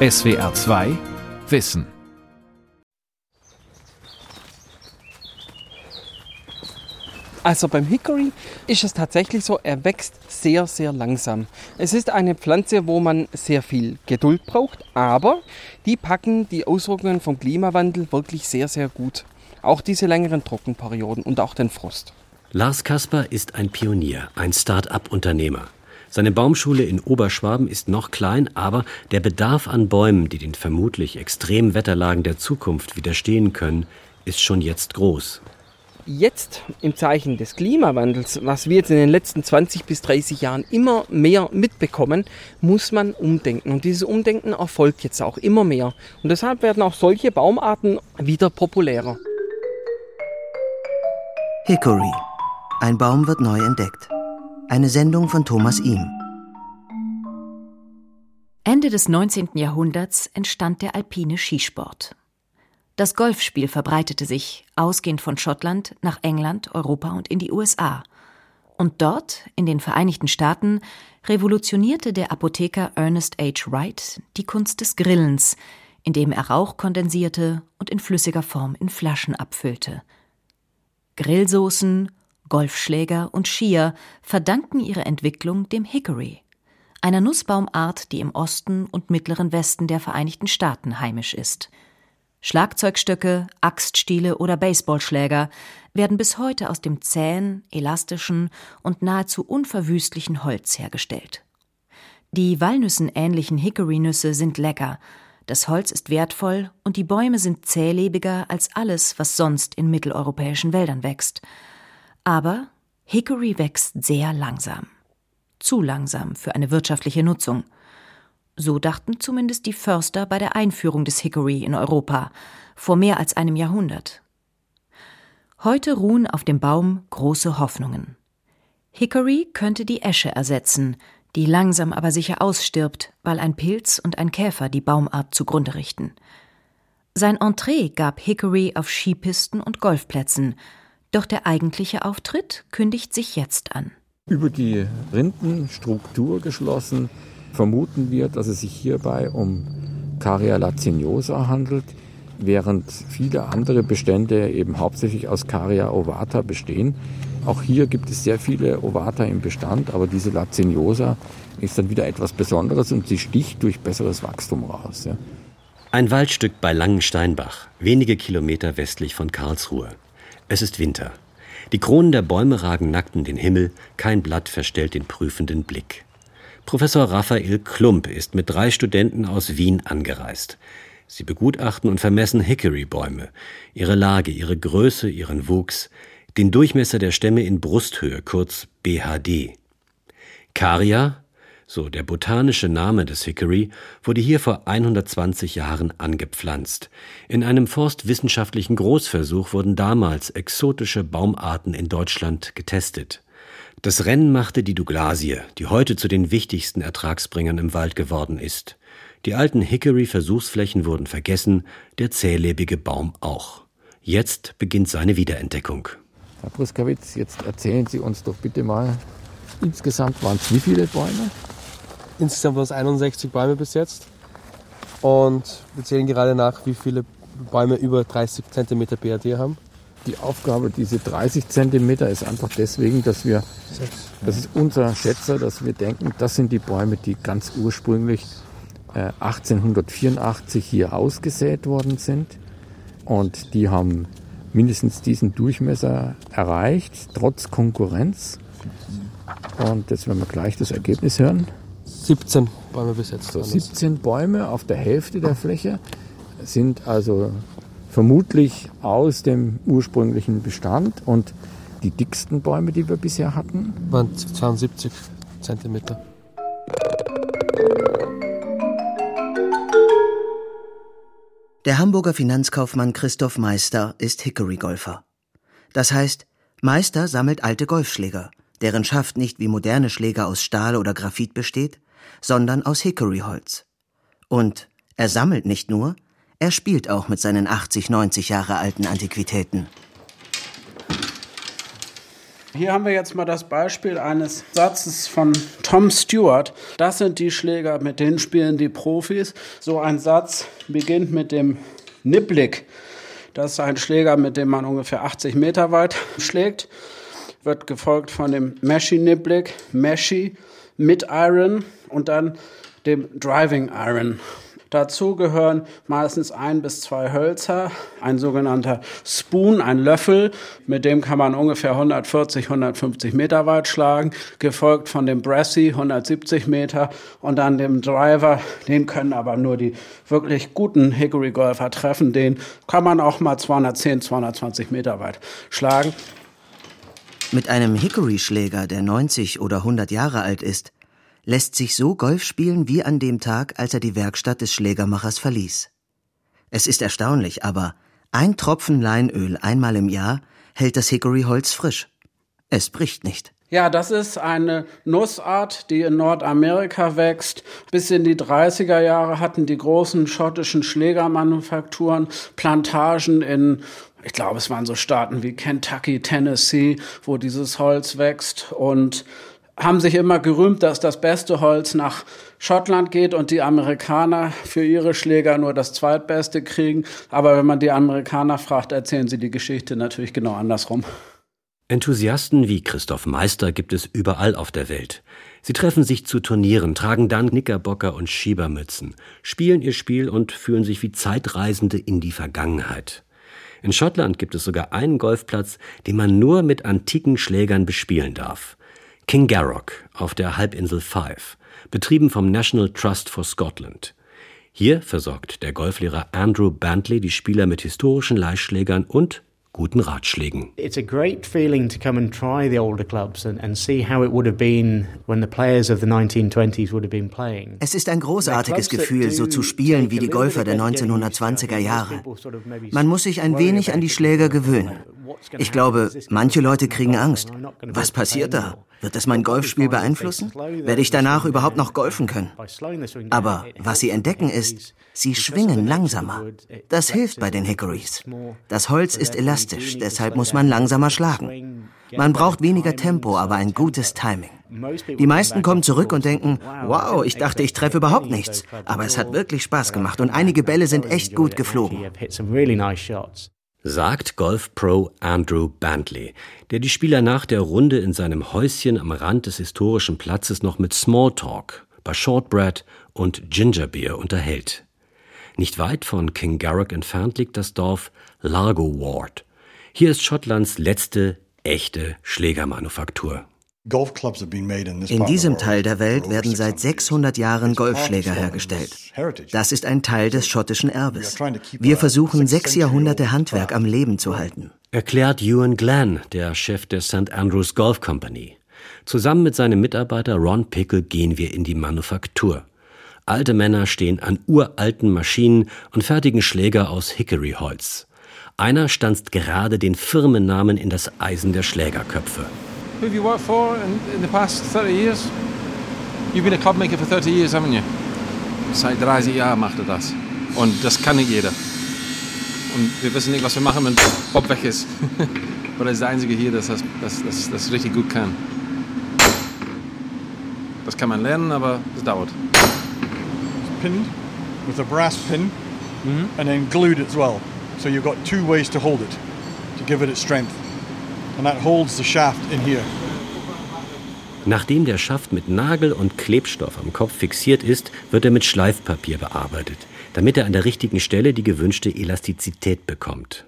SWR 2 Wissen. Also beim Hickory ist es tatsächlich so, er wächst sehr, sehr langsam. Es ist eine Pflanze, wo man sehr viel Geduld braucht, aber die packen die Auswirkungen vom Klimawandel wirklich sehr, sehr gut. Auch diese längeren Trockenperioden und auch den Frost. Lars Kasper ist ein Pionier, ein Start-up-Unternehmer. Seine Baumschule in Oberschwaben ist noch klein, aber der Bedarf an Bäumen, die den vermutlich extremen Wetterlagen der Zukunft widerstehen können, ist schon jetzt groß jetzt im Zeichen des Klimawandels, was wir jetzt in den letzten 20 bis 30 Jahren immer mehr mitbekommen, muss man umdenken. Und dieses Umdenken erfolgt jetzt auch immer mehr. Und deshalb werden auch solche Baumarten wieder populärer. Hickory. Ein Baum wird neu entdeckt. Eine Sendung von Thomas Ihm. Ende des 19. Jahrhunderts entstand der alpine Skisport. Das Golfspiel verbreitete sich, ausgehend von Schottland, nach England, Europa und in die USA. Und dort, in den Vereinigten Staaten, revolutionierte der Apotheker Ernest H. Wright die Kunst des Grillens, indem er Rauch kondensierte und in flüssiger Form in Flaschen abfüllte. Grillsoßen, Golfschläger und Skier verdanken ihre Entwicklung dem Hickory, einer Nussbaumart, die im Osten und mittleren Westen der Vereinigten Staaten heimisch ist – Schlagzeugstöcke, Axtstiele oder Baseballschläger werden bis heute aus dem zähen, elastischen und nahezu unverwüstlichen Holz hergestellt. Die Walnüssen ähnlichen Hickory-Nüsse sind lecker, das Holz ist wertvoll und die Bäume sind zählebiger als alles, was sonst in mitteleuropäischen Wäldern wächst. Aber Hickory wächst sehr langsam. Zu langsam für eine wirtschaftliche Nutzung – so dachten zumindest die Förster bei der Einführung des Hickory in Europa vor mehr als einem Jahrhundert. Heute ruhen auf dem Baum große Hoffnungen. Hickory könnte die Esche ersetzen, die langsam aber sicher ausstirbt, weil ein Pilz und ein Käfer die Baumart zugrunde richten. Sein Entree gab Hickory auf Skipisten und Golfplätzen, doch der eigentliche Auftritt kündigt sich jetzt an. Über die Rindenstruktur geschlossen vermuten wir, dass es sich hierbei um Caria lacinosa handelt, während viele andere Bestände eben hauptsächlich aus Caria ovata bestehen. Auch hier gibt es sehr viele Ovata im Bestand, aber diese lacinosa ist dann wieder etwas Besonderes und sie sticht durch besseres Wachstum raus. Ja. Ein Waldstück bei Langensteinbach, wenige Kilometer westlich von Karlsruhe. Es ist Winter. Die Kronen der Bäume ragen nackt in den Himmel, kein Blatt verstellt den prüfenden Blick. Professor Raphael Klump ist mit drei Studenten aus Wien angereist. Sie begutachten und vermessen Hickory-Bäume, ihre Lage, ihre Größe, ihren Wuchs, den Durchmesser der Stämme in Brusthöhe, kurz BHD. Caria, so der botanische Name des Hickory, wurde hier vor 120 Jahren angepflanzt. In einem forstwissenschaftlichen Großversuch wurden damals exotische Baumarten in Deutschland getestet. Das Rennen machte die Douglasie, die heute zu den wichtigsten Ertragsbringern im Wald geworden ist. Die alten Hickory-Versuchsflächen wurden vergessen, der zählebige Baum auch. Jetzt beginnt seine Wiederentdeckung. Herr Bruskawitz, jetzt erzählen Sie uns doch bitte mal, insgesamt waren es wie viele Bäume? Insgesamt waren es 61 Bäume bis jetzt. Und wir zählen gerade nach, wie viele Bäume über 30 cm BRD haben die Aufgabe, diese 30 Zentimeter, ist einfach deswegen, dass wir, das ist unser Schätzer, dass wir denken, das sind die Bäume, die ganz ursprünglich äh, 1884 hier ausgesät worden sind. Und die haben mindestens diesen Durchmesser erreicht, trotz Konkurrenz. Und jetzt werden wir gleich das Ergebnis hören. 17 Bäume besetzt. So, 17 Bäume auf der Hälfte der Fläche sind also vermutlich aus dem ursprünglichen Bestand. Und die dicksten Bäume, die wir bisher hatten, waren 72 Zentimeter. Der Hamburger Finanzkaufmann Christoph Meister ist Hickory-Golfer. Das heißt, Meister sammelt alte Golfschläger, deren Schaft nicht wie moderne Schläger aus Stahl oder Graphit besteht, sondern aus Hickory-Holz. Und er sammelt nicht nur, er spielt auch mit seinen 80, 90 Jahre alten Antiquitäten. Hier haben wir jetzt mal das Beispiel eines Satzes von Tom Stewart. Das sind die Schläger, mit denen spielen die Profis. So ein Satz beginnt mit dem Niblick. Das ist ein Schläger, mit dem man ungefähr 80 Meter weit schlägt. Wird gefolgt von dem Meshi Niblick, Meshi mit Iron und dann dem Driving Iron. Dazu gehören meistens ein bis zwei Hölzer, ein sogenannter Spoon, ein Löffel, mit dem kann man ungefähr 140, 150 Meter weit schlagen, gefolgt von dem Brassy 170 Meter und dann dem Driver, den können aber nur die wirklich guten Hickory Golfer treffen, den kann man auch mal 210, 220 Meter weit schlagen. Mit einem Hickory-Schläger, der 90 oder 100 Jahre alt ist, lässt sich so Golf spielen wie an dem Tag, als er die Werkstatt des Schlägermachers verließ. Es ist erstaunlich, aber ein Tropfen Leinöl einmal im Jahr hält das Hickory-Holz frisch. Es bricht nicht. Ja, das ist eine Nussart, die in Nordamerika wächst. Bis in die 30er Jahre hatten die großen schottischen Schlägermanufakturen Plantagen in ich glaube, es waren so Staaten wie Kentucky, Tennessee, wo dieses Holz wächst und haben sich immer gerühmt, dass das beste Holz nach Schottland geht und die Amerikaner für ihre Schläger nur das zweitbeste kriegen. Aber wenn man die Amerikaner fragt, erzählen sie die Geschichte natürlich genau andersrum. Enthusiasten wie Christoph Meister gibt es überall auf der Welt. Sie treffen sich zu Turnieren, tragen dann Knickerbocker und Schiebermützen, spielen ihr Spiel und fühlen sich wie Zeitreisende in die Vergangenheit. In Schottland gibt es sogar einen Golfplatz, den man nur mit antiken Schlägern bespielen darf. Kingarrock auf der Halbinsel Five, betrieben vom National Trust for Scotland. Hier versorgt der Golflehrer Andrew Bantley die Spieler mit historischen Leihschlägern und guten Ratschlägen. It's a great feeling to come and try the older clubs and, and see how it would have been when the players of the 1920s would have been playing. Es ist ein großartiges Gefühl, so zu spielen wie die Golfer der 1920er Jahre. Man muss sich ein wenig an die Schläger gewöhnen. Ich glaube, manche Leute kriegen Angst. Was passiert da? Wird das mein Golfspiel beeinflussen? Werde ich danach überhaupt noch golfen können? Aber was sie entdecken ist, sie schwingen langsamer. Das hilft bei den Hickories. Das Holz ist elastisch, deshalb muss man langsamer schlagen. Man braucht weniger Tempo, aber ein gutes Timing. Die meisten kommen zurück und denken, wow, ich dachte, ich treffe überhaupt nichts. Aber es hat wirklich Spaß gemacht und einige Bälle sind echt gut geflogen sagt Golf-Pro Andrew Bantley, der die Spieler nach der Runde in seinem Häuschen am Rand des historischen Platzes noch mit Smalltalk, bei Shortbread und Gingerbeer unterhält. Nicht weit von Kingarrock entfernt liegt das Dorf Largo Ward. Hier ist Schottlands letzte echte Schlägermanufaktur. In diesem Teil der Welt werden seit 600 Jahren Golfschläger hergestellt. Das ist ein Teil des schottischen Erbes. Wir versuchen, sechs Jahrhunderte Handwerk am Leben zu halten. Erklärt Ewan Glenn, der Chef der St. Andrews Golf Company. Zusammen mit seinem Mitarbeiter Ron Pickle gehen wir in die Manufaktur. Alte Männer stehen an uralten Maschinen und fertigen Schläger aus Hickory-Holz. Einer stanzt gerade den Firmennamen in das Eisen der Schlägerköpfe. Who have you worked for in, in the past 30 years? You've been a club maker for 30 years, haven't you? Seit 30 Jahren macht er das. Und das kann nicht jeder. Und wir wissen nicht, was wir machen, wenn Bob weg ist. Aber er ist der Einzige hier, der das, das, das, das richtig gut kann. Das kann man lernen, aber es dauert. Pinned with a brass pin mm -hmm. and then glued as well. So you've got two ways to hold it to give it its strength. Nachdem der Schaft mit Nagel und Klebstoff am Kopf fixiert ist, wird er mit Schleifpapier bearbeitet, damit er an der richtigen Stelle die gewünschte Elastizität bekommt.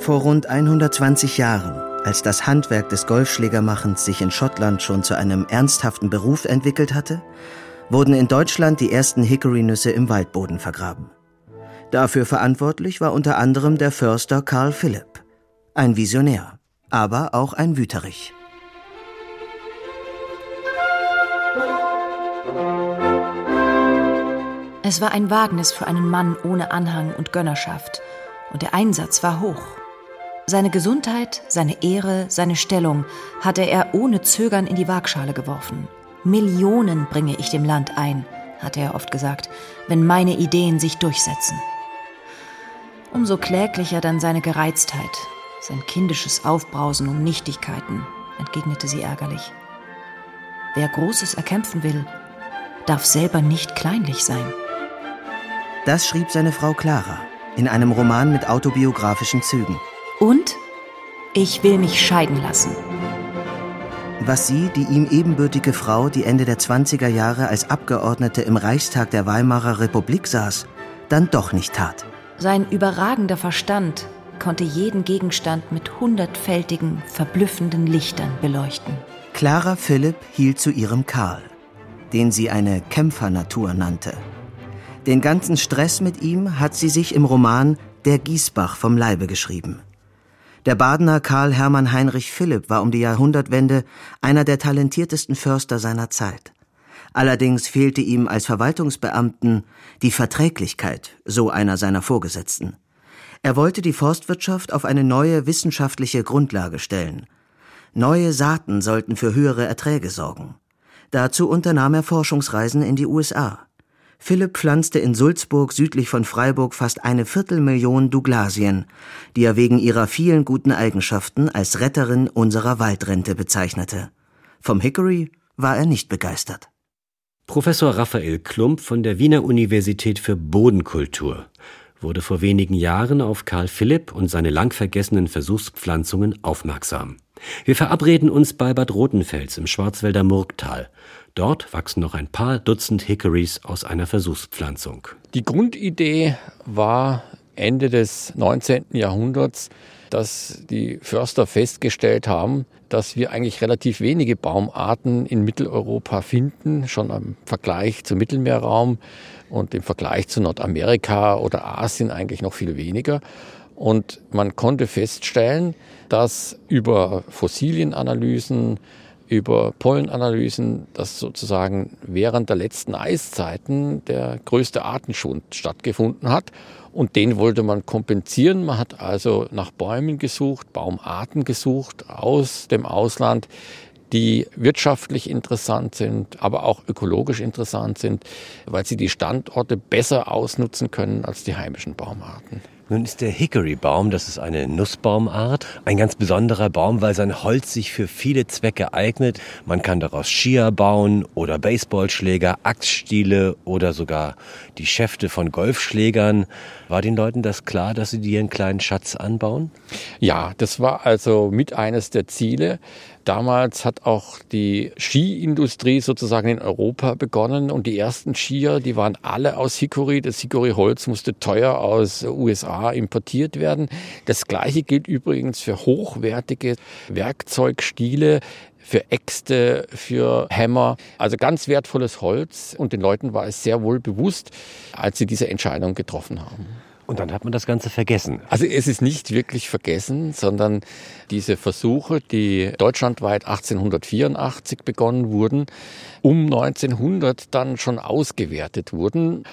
Vor rund 120 Jahren als das Handwerk des Golfschlägermachens sich in Schottland schon zu einem ernsthaften Beruf entwickelt hatte, wurden in Deutschland die ersten Hickory-Nüsse im Waldboden vergraben. Dafür verantwortlich war unter anderem der Förster Karl Philipp. Ein Visionär, aber auch ein Wüterich. Es war ein Wagnis für einen Mann ohne Anhang und Gönnerschaft, und der Einsatz war hoch. Seine Gesundheit, seine Ehre, seine Stellung hatte er ohne Zögern in die Waagschale geworfen. Millionen bringe ich dem Land ein, hatte er oft gesagt, wenn meine Ideen sich durchsetzen. Umso kläglicher dann seine Gereiztheit, sein kindisches Aufbrausen um Nichtigkeiten, entgegnete sie ärgerlich. Wer Großes erkämpfen will, darf selber nicht kleinlich sein. Das schrieb seine Frau Clara in einem Roman mit autobiografischen Zügen. Und ich will mich scheiden lassen. Was sie, die ihm ebenbürtige Frau, die Ende der 20er Jahre als Abgeordnete im Reichstag der Weimarer Republik saß, dann doch nicht tat. Sein überragender Verstand konnte jeden Gegenstand mit hundertfältigen, verblüffenden Lichtern beleuchten. Clara Philipp hielt zu ihrem Karl, den sie eine Kämpfernatur nannte. Den ganzen Stress mit ihm hat sie sich im Roman Der Giesbach vom Leibe geschrieben. Der Badener Karl Hermann Heinrich Philipp war um die Jahrhundertwende einer der talentiertesten Förster seiner Zeit. Allerdings fehlte ihm als Verwaltungsbeamten die Verträglichkeit, so einer seiner Vorgesetzten. Er wollte die Forstwirtschaft auf eine neue wissenschaftliche Grundlage stellen. Neue Saaten sollten für höhere Erträge sorgen. Dazu unternahm er Forschungsreisen in die USA. Philipp pflanzte in Sulzburg südlich von Freiburg fast eine Viertelmillion Douglasien, die er wegen ihrer vielen guten Eigenschaften als Retterin unserer Waldrente bezeichnete. Vom Hickory war er nicht begeistert. Professor Raphael Klump von der Wiener Universität für Bodenkultur wurde vor wenigen Jahren auf Karl Philipp und seine lang vergessenen Versuchspflanzungen aufmerksam. Wir verabreden uns bei Bad Rotenfels im Schwarzwälder Murgtal. Dort wachsen noch ein paar Dutzend Hickories aus einer Versuchspflanzung. Die Grundidee war Ende des 19. Jahrhunderts, dass die Förster festgestellt haben, dass wir eigentlich relativ wenige Baumarten in Mitteleuropa finden, schon im Vergleich zum Mittelmeerraum und im Vergleich zu Nordamerika oder Asien eigentlich noch viel weniger. Und man konnte feststellen, dass über Fossilienanalysen, über Pollenanalysen, dass sozusagen während der letzten Eiszeiten der größte Artenschwund stattgefunden hat. Und den wollte man kompensieren. Man hat also nach Bäumen gesucht, Baumarten gesucht aus dem Ausland, die wirtschaftlich interessant sind, aber auch ökologisch interessant sind, weil sie die Standorte besser ausnutzen können als die heimischen Baumarten. Nun ist der Hickory-Baum, das ist eine Nussbaumart, ein ganz besonderer Baum, weil sein Holz sich für viele Zwecke eignet. Man kann daraus Skier bauen oder Baseballschläger, Axtstiele oder sogar die Schäfte von Golfschlägern. War den Leuten das klar, dass sie dir einen kleinen Schatz anbauen? Ja, das war also mit eines der Ziele. Damals hat auch die Skiindustrie sozusagen in Europa begonnen und die ersten Skier, die waren alle aus Hickory. Das Hickory-Holz musste teuer aus USA importiert werden. Das gleiche gilt übrigens für hochwertige Werkzeugstile, für Äxte, für Hämmer. Also ganz wertvolles Holz und den Leuten war es sehr wohl bewusst, als sie diese Entscheidung getroffen haben. Und dann hat man das Ganze vergessen. Also es ist nicht wirklich vergessen, sondern diese Versuche, die deutschlandweit 1884 begonnen wurden, um 1900 dann schon ausgewertet wurden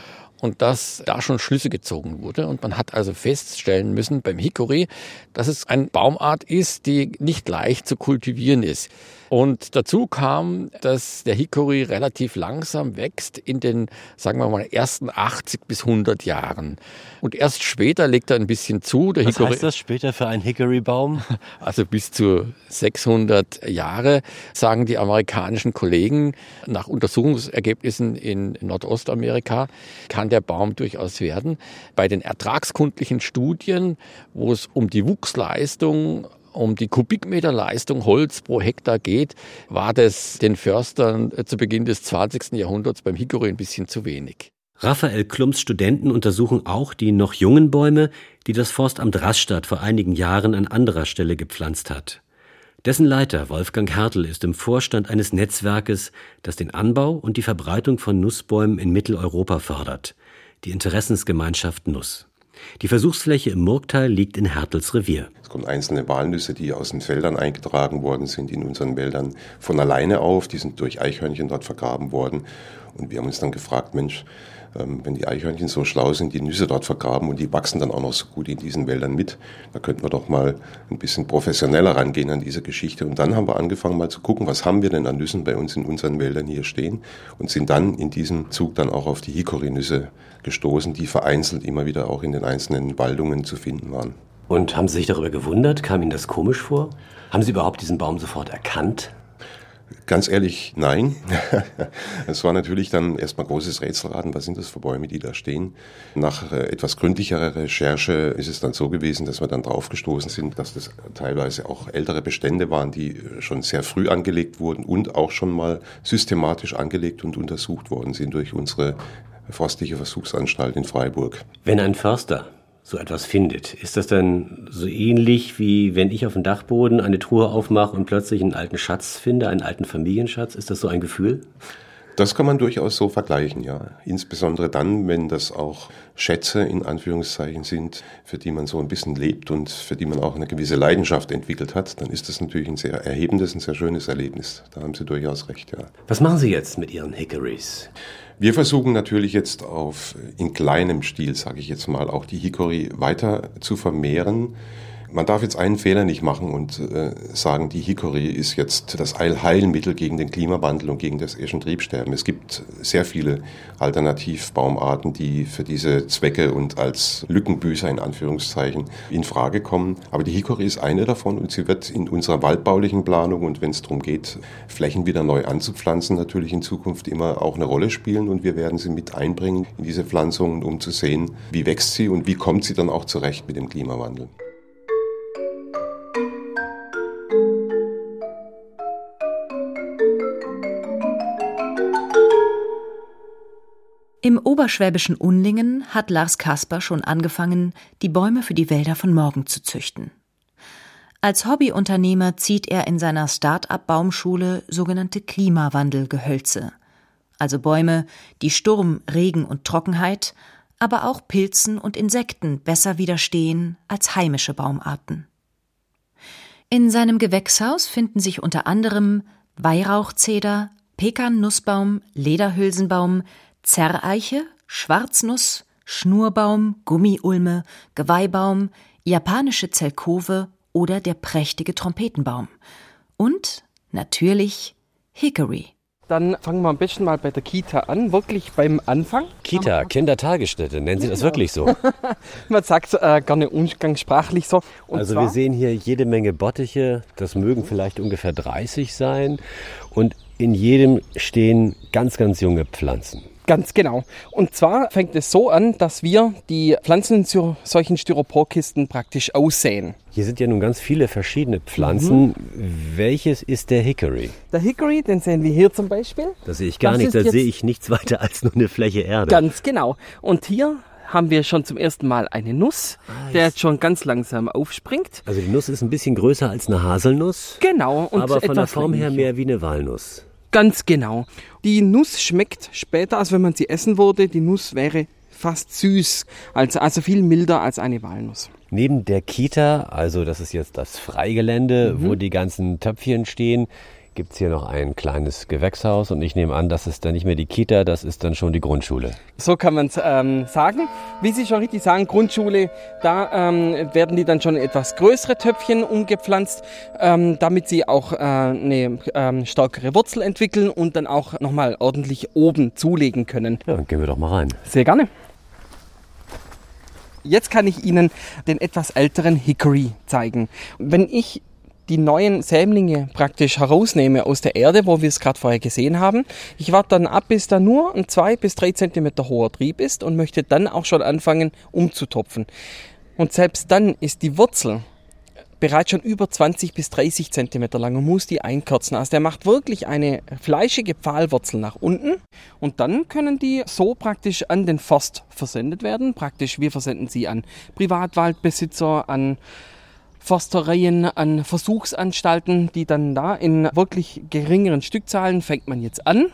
und dass da schon Schlüsse gezogen wurde. Und man hat also feststellen müssen beim Hickory, dass es eine Baumart ist, die nicht leicht zu kultivieren ist. Und dazu kam, dass der Hickory relativ langsam wächst in den, sagen wir mal, ersten 80 bis 100 Jahren. Und erst später legt er ein bisschen zu. Der Was Hickory, heißt das später für einen Hickory-Baum? Also bis zu 600 Jahre, sagen die amerikanischen Kollegen. Nach Untersuchungsergebnissen in Nordostamerika kann der Baum durchaus werden. Bei den ertragskundlichen Studien, wo es um die Wuchsleistung um die Kubikmeterleistung Holz pro Hektar geht, war das den Förstern zu Beginn des 20. Jahrhunderts beim Hickory ein bisschen zu wenig. Raphael Klumps Studenten untersuchen auch die noch jungen Bäume, die das Forstamt Rastatt vor einigen Jahren an anderer Stelle gepflanzt hat. Dessen Leiter Wolfgang Hertel ist im Vorstand eines Netzwerkes, das den Anbau und die Verbreitung von Nussbäumen in Mitteleuropa fördert, die Interessensgemeinschaft Nuss. Die Versuchsfläche im Murgtal liegt in Hertels Revier. Es kommen einzelne Walnüsse, die aus den Feldern eingetragen worden sind, in unseren Wäldern von alleine auf. Die sind durch Eichhörnchen dort vergraben worden. Und wir haben uns dann gefragt, Mensch, wenn die Eichhörnchen so schlau sind, die Nüsse dort vergraben und die wachsen dann auch noch so gut in diesen Wäldern mit, da könnten wir doch mal ein bisschen professioneller rangehen an diese Geschichte. Und dann haben wir angefangen mal zu gucken, was haben wir denn an Nüssen bei uns in unseren Wäldern hier stehen und sind dann in diesem Zug dann auch auf die Hickory-Nüsse gestoßen, die vereinzelt immer wieder auch in den einzelnen Waldungen zu finden waren. Und haben Sie sich darüber gewundert? Kam Ihnen das komisch vor? Haben Sie überhaupt diesen Baum sofort erkannt? Ganz ehrlich, nein. Es war natürlich dann erstmal großes Rätselraten, was sind das für Bäume, die da stehen. Nach äh, etwas gründlicherer Recherche ist es dann so gewesen, dass wir dann draufgestoßen sind, dass das teilweise auch ältere Bestände waren, die schon sehr früh angelegt wurden und auch schon mal systematisch angelegt und untersucht worden sind durch unsere Forstliche Versuchsanstalt in Freiburg. Wenn ein Förster so etwas findet, ist das dann so ähnlich wie wenn ich auf dem Dachboden eine Truhe aufmache und plötzlich einen alten Schatz finde, einen alten Familienschatz? Ist das so ein Gefühl? Das kann man durchaus so vergleichen, ja. Insbesondere dann, wenn das auch Schätze in Anführungszeichen sind, für die man so ein bisschen lebt und für die man auch eine gewisse Leidenschaft entwickelt hat, dann ist das natürlich ein sehr erhebendes, ein sehr schönes Erlebnis. Da haben Sie durchaus recht, ja. Was machen Sie jetzt mit Ihren Hickories? Wir versuchen natürlich jetzt auf in kleinem Stil, sage ich jetzt mal, auch die Hickory weiter zu vermehren. Man darf jetzt einen Fehler nicht machen und äh, sagen, die Hickory ist jetzt das Allheilmittel gegen den Klimawandel und gegen das Eschentriebsterben. Es gibt sehr viele Alternativbaumarten, die für diese Zwecke und als Lückenbüßer in Anführungszeichen in Frage kommen. Aber die Hickory ist eine davon und sie wird in unserer waldbaulichen Planung und wenn es darum geht, Flächen wieder neu anzupflanzen, natürlich in Zukunft immer auch eine Rolle spielen und wir werden sie mit einbringen in diese Pflanzungen, um zu sehen, wie wächst sie und wie kommt sie dann auch zurecht mit dem Klimawandel. Im oberschwäbischen Unlingen hat Lars Kasper schon angefangen, die Bäume für die Wälder von morgen zu züchten. Als Hobbyunternehmer zieht er in seiner Start-up-Baumschule sogenannte Klimawandelgehölze, also Bäume, die Sturm, Regen und Trockenheit, aber auch Pilzen und Insekten besser widerstehen als heimische Baumarten. In seinem Gewächshaus finden sich unter anderem Weihrauchzeder, Pekan-Nussbaum, Lederhülsenbaum, Zerreiche, Schwarznuss, Schnurbaum, Gummiulme, Geweihbaum, japanische Zelkove oder der prächtige Trompetenbaum. Und natürlich Hickory. Dann fangen wir ein bisschen mal bei der Kita an, wirklich beim Anfang. Kita, Kindertagesstätte, nennen Sie das Genau. wirklich so? Man sagt äh, gerne umgangssprachlich so. Und also wir sehen hier jede Menge Bottiche, das mögen vielleicht ungefähr 30 sein und in jedem stehen ganz, ganz junge Pflanzen. Ganz genau. Und zwar fängt es so an, dass wir die Pflanzen in so- solchen Styroporkisten praktisch aussäen. Hier sind ja nun ganz viele verschiedene Pflanzen. Mhm. Welches ist der Hickory? Der Hickory, den sehen wir hier zum Beispiel. Da sehe ich gar Das nichts, ist da sehe ich nichts weiter als nur eine Fläche Erde. Ganz genau. Und hier haben wir schon zum ersten Mal eine Nuss, der jetzt schon ganz langsam aufspringt. Also die Nuss ist ein bisschen größer als eine Haselnuss, Genau. Und aber von der Form her mehr wie eine Walnuss. Ganz genau. Die Nuss schmeckt später, als wenn man sie essen würde. Die Nuss wäre fast süß, also, also viel milder als eine Walnuss. Neben der Kita, also das ist jetzt das Freigelände, Mhm. wo die ganzen Töpfchen stehen, gibt's hier noch ein kleines Gewächshaus und ich nehme an, das ist dann nicht mehr die Kita, das ist dann schon die Grundschule. So kann man es ähm, sagen. Wie Sie schon richtig sagen, Grundschule, da ähm, werden die dann schon etwas größere Töpfchen umgepflanzt, ähm, damit sie auch äh, eine ähm, stärkere Wurzel entwickeln und dann auch nochmal ordentlich oben zulegen können. Ja, dann gehen wir doch mal rein. Sehr gerne. Jetzt kann ich Ihnen den etwas älteren Hickory zeigen. Wenn ich die neuen Sämlinge praktisch herausnehme aus der Erde, wo wir es gerade vorher gesehen haben. Ich warte dann ab, bis da nur ein zwei bis drei Zentimeter hoher Trieb ist und möchte dann auch schon anfangen umzutopfen. Und selbst dann ist die Wurzel bereits schon über 20 bis 30 Zentimeter lang und muss die einkürzen. Also der macht wirklich eine fleischige Pfahlwurzel nach unten und dann können die so praktisch an den Forst versendet werden. Praktisch, wir versenden sie an Privatwaldbesitzer, an Forstereien, an Versuchsanstalten, die dann da in wirklich geringeren Stückzahlen fängt man jetzt an,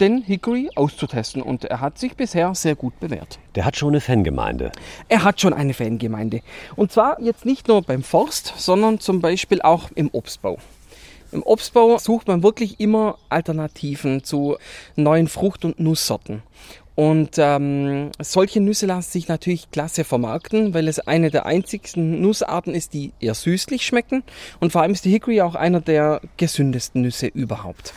den Hickory auszutesten und er hat sich bisher sehr gut bewährt. Der hat schon eine Fangemeinde. Er hat schon eine Fangemeinde. Und zwar jetzt nicht nur beim Forst, sondern zum Beispiel auch im Obstbau. Im Obstbau sucht man wirklich immer Alternativen zu neuen Frucht- und Nusssorten. Und ähm, solche Nüsse lassen sich natürlich klasse vermarkten, weil es eine der einzigsten Nussarten ist, die eher süßlich schmecken. Und vor allem ist die Hickory auch einer der gesündesten Nüsse überhaupt.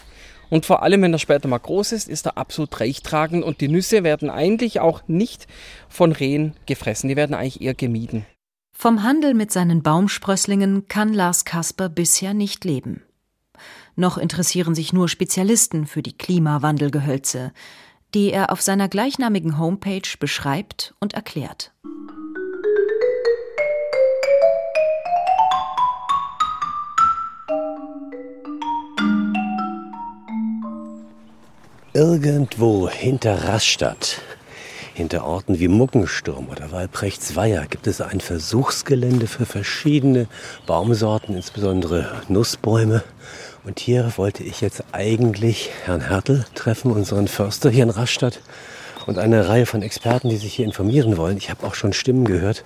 Und vor allem, wenn er später mal groß ist, ist er absolut reichtragend und die Nüsse werden eigentlich auch nicht von Rehen gefressen. Die werden eigentlich eher gemieden. Vom Handel mit seinen Baumsprösslingen kann Lars Kasper bisher nicht leben. Noch interessieren sich nur Spezialisten für die Klimawandelgehölze, die er auf seiner gleichnamigen Homepage beschreibt und erklärt. Irgendwo hinter Rastatt, hinter Orten wie Muckensturm oder Walbrechtsweier, gibt es ein Versuchsgelände für verschiedene Baumsorten, insbesondere Nussbäume. Und hier wollte ich jetzt eigentlich Herrn Hertel treffen, unseren Förster hier in Rastatt und eine Reihe von Experten, die sich hier informieren wollen. Ich habe auch schon Stimmen gehört,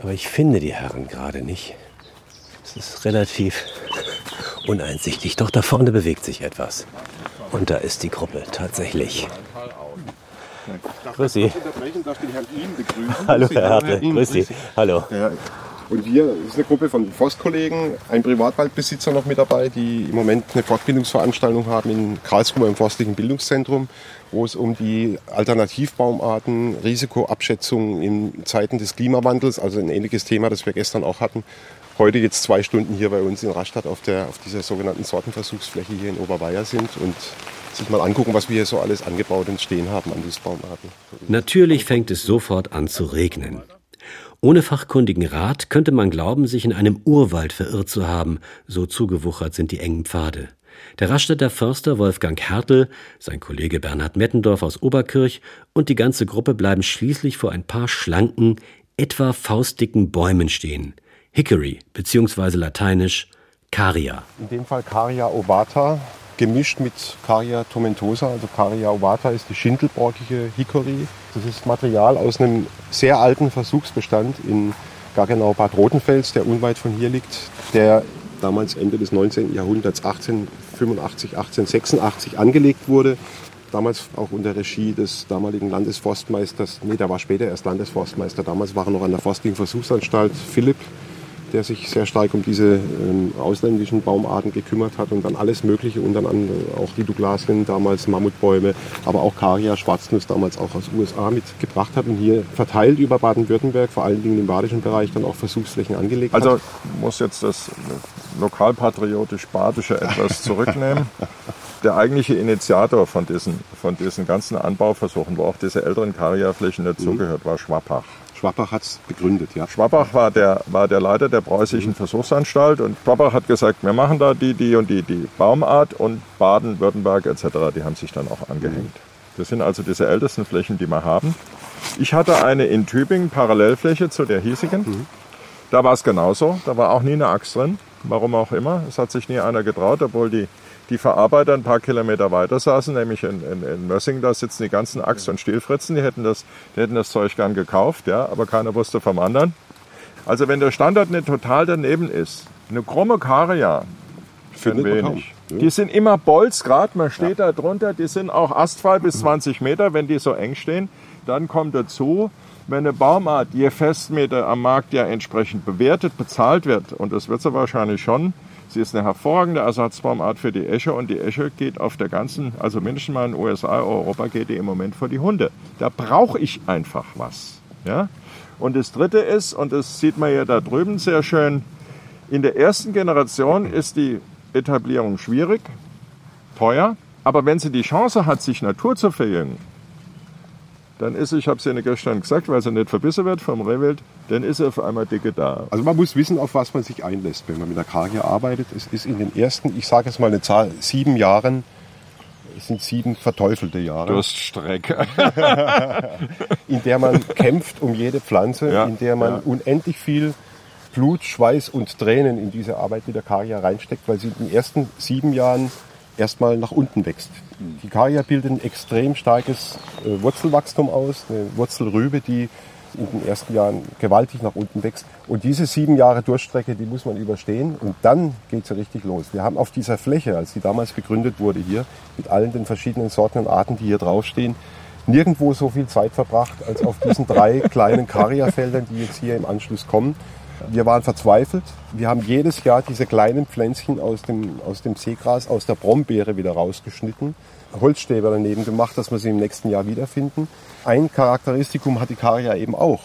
aber ich finde die Herren gerade nicht. Es ist relativ uneinsichtig. Doch da vorne bewegt sich etwas. Und da ist die Gruppe tatsächlich. Grüß Sie. Hallo, Herr Hertel. Grüß Sie. Hallo. Und wir, das ist eine Gruppe von Forstkollegen, ein Privatwaldbesitzer noch mit dabei, die im Moment eine Fortbildungsveranstaltung haben in Karlsruhe im Forstlichen Bildungszentrum, wo es um die Alternativbaumarten, Risikoabschätzung in Zeiten des Klimawandels, also ein ähnliches Thema, das wir gestern auch hatten, heute jetzt zwei Stunden hier bei uns in Rastatt auf, der, auf dieser sogenannten Sortenversuchsfläche hier in Oberweier sind und sich mal angucken, was wir hier so alles angebaut und stehen haben an Nussbaumarten. Natürlich fängt es sofort an zu regnen. Ohne fachkundigen Rat könnte man glauben, sich in einem Urwald verirrt zu haben, so zugewuchert sind die engen Pfade. Der Rastädter Förster Wolfgang Hertel, sein Kollege Bernhard Mettendorf aus Oberkirch und die ganze Gruppe bleiben schließlich vor ein paar schlanken, etwa faustdicken Bäumen stehen. Hickory bzw. lateinisch Caria. In dem Fall Caria ovata, gemischt mit Caria tomentosa. Also Caria ovata ist die schindelborkige Hickory. Das ist Material aus einem sehr alten Versuchsbestand in Gaggenau-Bad Rotenfels, der unweit von hier liegt, der damals Ende des 19. Jahrhunderts 1885, 1886 angelegt wurde. Damals auch unter Regie des damaligen Landesforstmeisters, nee, der war später erst Landesforstmeister, damals war er noch an der Forstlichen Versuchsanstalt Philipp der sich sehr stark um diese ähm, ausländischen Baumarten gekümmert hat und dann alles Mögliche, unter anderem auch die Douglasien, damals Mammutbäume, aber auch Karia, Schwarznuss damals auch aus USA mitgebracht hat und hier verteilt über Baden-Württemberg, vor allen Dingen im badischen Bereich, dann auch Versuchsflächen angelegt also, hat. Also muss jetzt das lokalpatriotisch-badische etwas zurücknehmen. Der eigentliche Initiator von diesen, von diesen ganzen Anbauversuchen, wo auch diese älteren Karia-Flächen dazugehört, war Schwappach. Schwappach hat es begründet, ja. Schwappach war der, war der Leiter der preußischen mhm. Versuchsanstalt und Schwappach hat gesagt, wir machen da die, die und die, die Baumart und Baden, Württemberg etc., die haben sich dann auch angehängt. Das sind also diese ältesten Flächen, die wir haben. Ich hatte eine in Tübingen Parallelfläche zu der hiesigen. Mhm. Da war es genauso, da war auch nie eine Axt drin, warum auch immer. Es hat sich nie einer getraut, obwohl die die Verarbeiter ein paar Kilometer weiter saßen, nämlich in, in, in Mössing, da sitzen die ganzen Axt- und Stielfritzen, die hätten, das, die hätten das Zeug gern gekauft, ja, aber keiner wusste vom anderen. Also wenn der Standard nicht total daneben ist, eine krumme Karia für wenig. Ja. Die sind immer Bolz, gerade man steht ja. da drunter, die sind auch astfrei bis 20 Meter, wenn die so eng stehen. Dann kommt dazu, wenn eine Baumart je Festmeter am Markt ja entsprechend bewertet, bezahlt wird, und das wird sie wahrscheinlich schon, Sie ist eine hervorragende Ersatzbaumart für die Esche und die Esche geht auf der ganzen, also mindestens mal in den USA, Europa geht die im Moment vor die Hunde. Da brauche ich einfach was. Ja? Und das Dritte ist, und das sieht man ja da drüben sehr schön, in der ersten Generation ist die Etablierung schwierig, teuer, aber wenn sie die Chance hat, sich Natur zu verjüngen, dann ist, ich habe es Ihnen gestern gesagt, weil sie nicht verbissen wird vom Rehwild, dann ist er auf einmal dicke da. Also man muss wissen, auf was man sich einlässt, wenn man mit der Karie arbeitet. Es ist in den ersten, ich sage jetzt mal eine Zahl, sieben Jahren, es sind sieben verteufelte Jahre. Durststrecke. in der man kämpft um jede Pflanze, ja, in der man ja. unendlich viel Blut, Schweiß und Tränen in diese Arbeit mit der Karia reinsteckt, weil sie in den ersten sieben Jahren erstmal nach unten wächst. Die Karia bildet ein extrem starkes äh, Wurzelwachstum aus, eine Wurzelrübe, die in den ersten Jahren gewaltig nach unten wächst. Und diese sieben Jahre Durchstrecke, die muss man überstehen und dann geht es richtig los. Wir haben auf dieser Fläche, als die damals gegründet wurde hier, mit allen den verschiedenen Sorten und Arten, die hier draufstehen, nirgendwo so viel Zeit verbracht als auf diesen drei kleinen Karia-Feldern, die jetzt hier im Anschluss kommen. Wir waren verzweifelt. Wir haben jedes Jahr diese kleinen Pflänzchen aus dem, aus dem Seegras, aus der Brombeere wieder rausgeschnitten, Holzstäbe daneben gemacht, dass wir sie im nächsten Jahr wiederfinden. Ein Charakteristikum hat die Karia eben auch.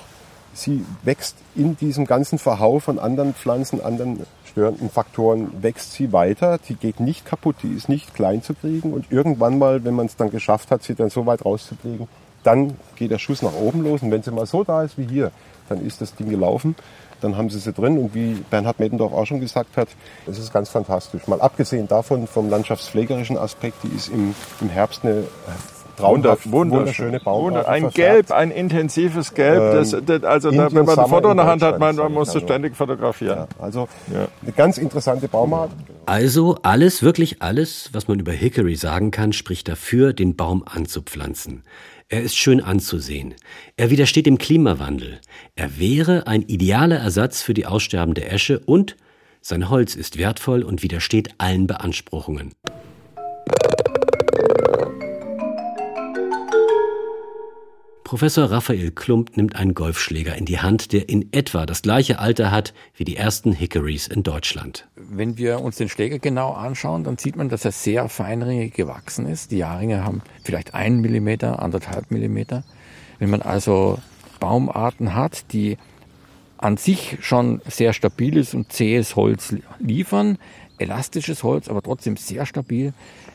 Sie wächst in diesem ganzen Verhau von anderen Pflanzen, anderen störenden Faktoren, wächst sie weiter. Die geht nicht kaputt, die ist nicht klein zu kriegen. Und irgendwann mal, wenn man es dann geschafft hat, sie dann so weit rauszukriegen, dann geht der Schuss nach oben los. Und wenn sie mal so da ist wie hier, dann ist das Ding gelaufen dann haben sie sie drin. Und wie Bernhard Meddendorf auch schon gesagt hat, es ist ganz fantastisch. Mal abgesehen davon, vom landschaftspflegerischen Aspekt, die ist im, im Herbst eine traumhaft, wunderschöne Baumart. Ein Gelb, ein intensives Gelb. Das, Ähm, das, also da, wenn man ein Foto in der Hand hat, man, man muss das ständig fotografieren. Ja, also eine ganz interessante Baumart. Also alles, wirklich alles, was man über Hickory sagen kann, spricht dafür, den Baum anzupflanzen. Er ist schön anzusehen. Er widersteht dem Klimawandel. Er wäre ein idealer Ersatz für die aussterbende Esche und sein Holz ist wertvoll und widersteht allen Beanspruchungen. Professor Raphael Klump nimmt einen Golfschläger in die Hand, der in etwa das gleiche Alter hat wie die ersten Hickories in Deutschland. Wenn wir uns den Schläger genau anschauen, dann sieht man, dass er sehr feinringig gewachsen ist. Die Jahrringe haben vielleicht einen Millimeter, anderthalb Millimeter. Wenn man also Baumarten hat, die an sich schon sehr stabiles und zähes Holz liefern, elastisches Holz, aber trotzdem sehr stabil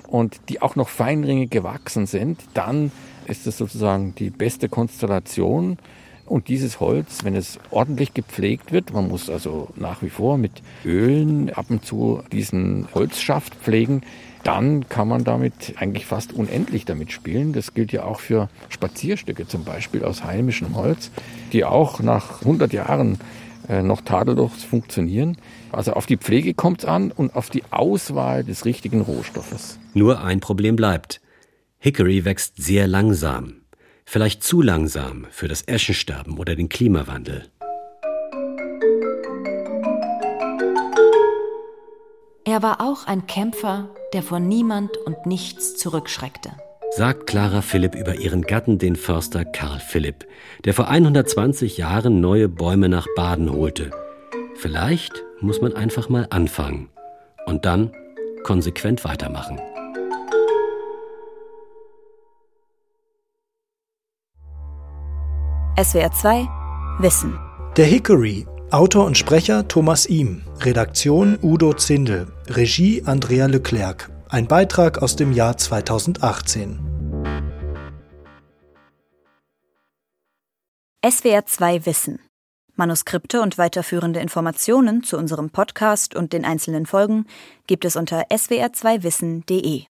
und die auch noch feinringig gewachsen sind, dann ist es sozusagen die beste Konstellation. Und dieses Holz, wenn es ordentlich gepflegt wird, man muss also nach wie vor mit Ölen ab und zu diesen Holzschaft pflegen, dann kann man damit eigentlich fast unendlich damit spielen. Das gilt ja auch für Spazierstücke zum Beispiel aus heimischem Holz, die auch nach 100 Jahren äh, noch tadellos funktionieren. Also auf die Pflege kommt es an und auf die Auswahl des richtigen Rohstoffes. Nur ein Problem bleibt. Hickory wächst sehr langsam. Vielleicht zu langsam für das Eschensterben oder den Klimawandel. Er war auch ein Kämpfer, der vor niemand und nichts zurückschreckte. Sagt Clara Philipp über ihren Gatten, den Förster Karl Philipp, der vor 120 Jahren neue Bäume nach Baden holte. Vielleicht muss man einfach mal anfangen und dann konsequent weitermachen. SWR 2 Wissen. Der Hickory. Autor und Sprecher Thomas Ihm. Redaktion Udo Zindel. Regie Andrea Leclerc. Ein Beitrag aus dem Jahr 2018. SWR 2 Wissen. Manuskripte und weiterführende Informationen zu unserem Podcast und den einzelnen Folgen gibt es unter swr2wissen.de.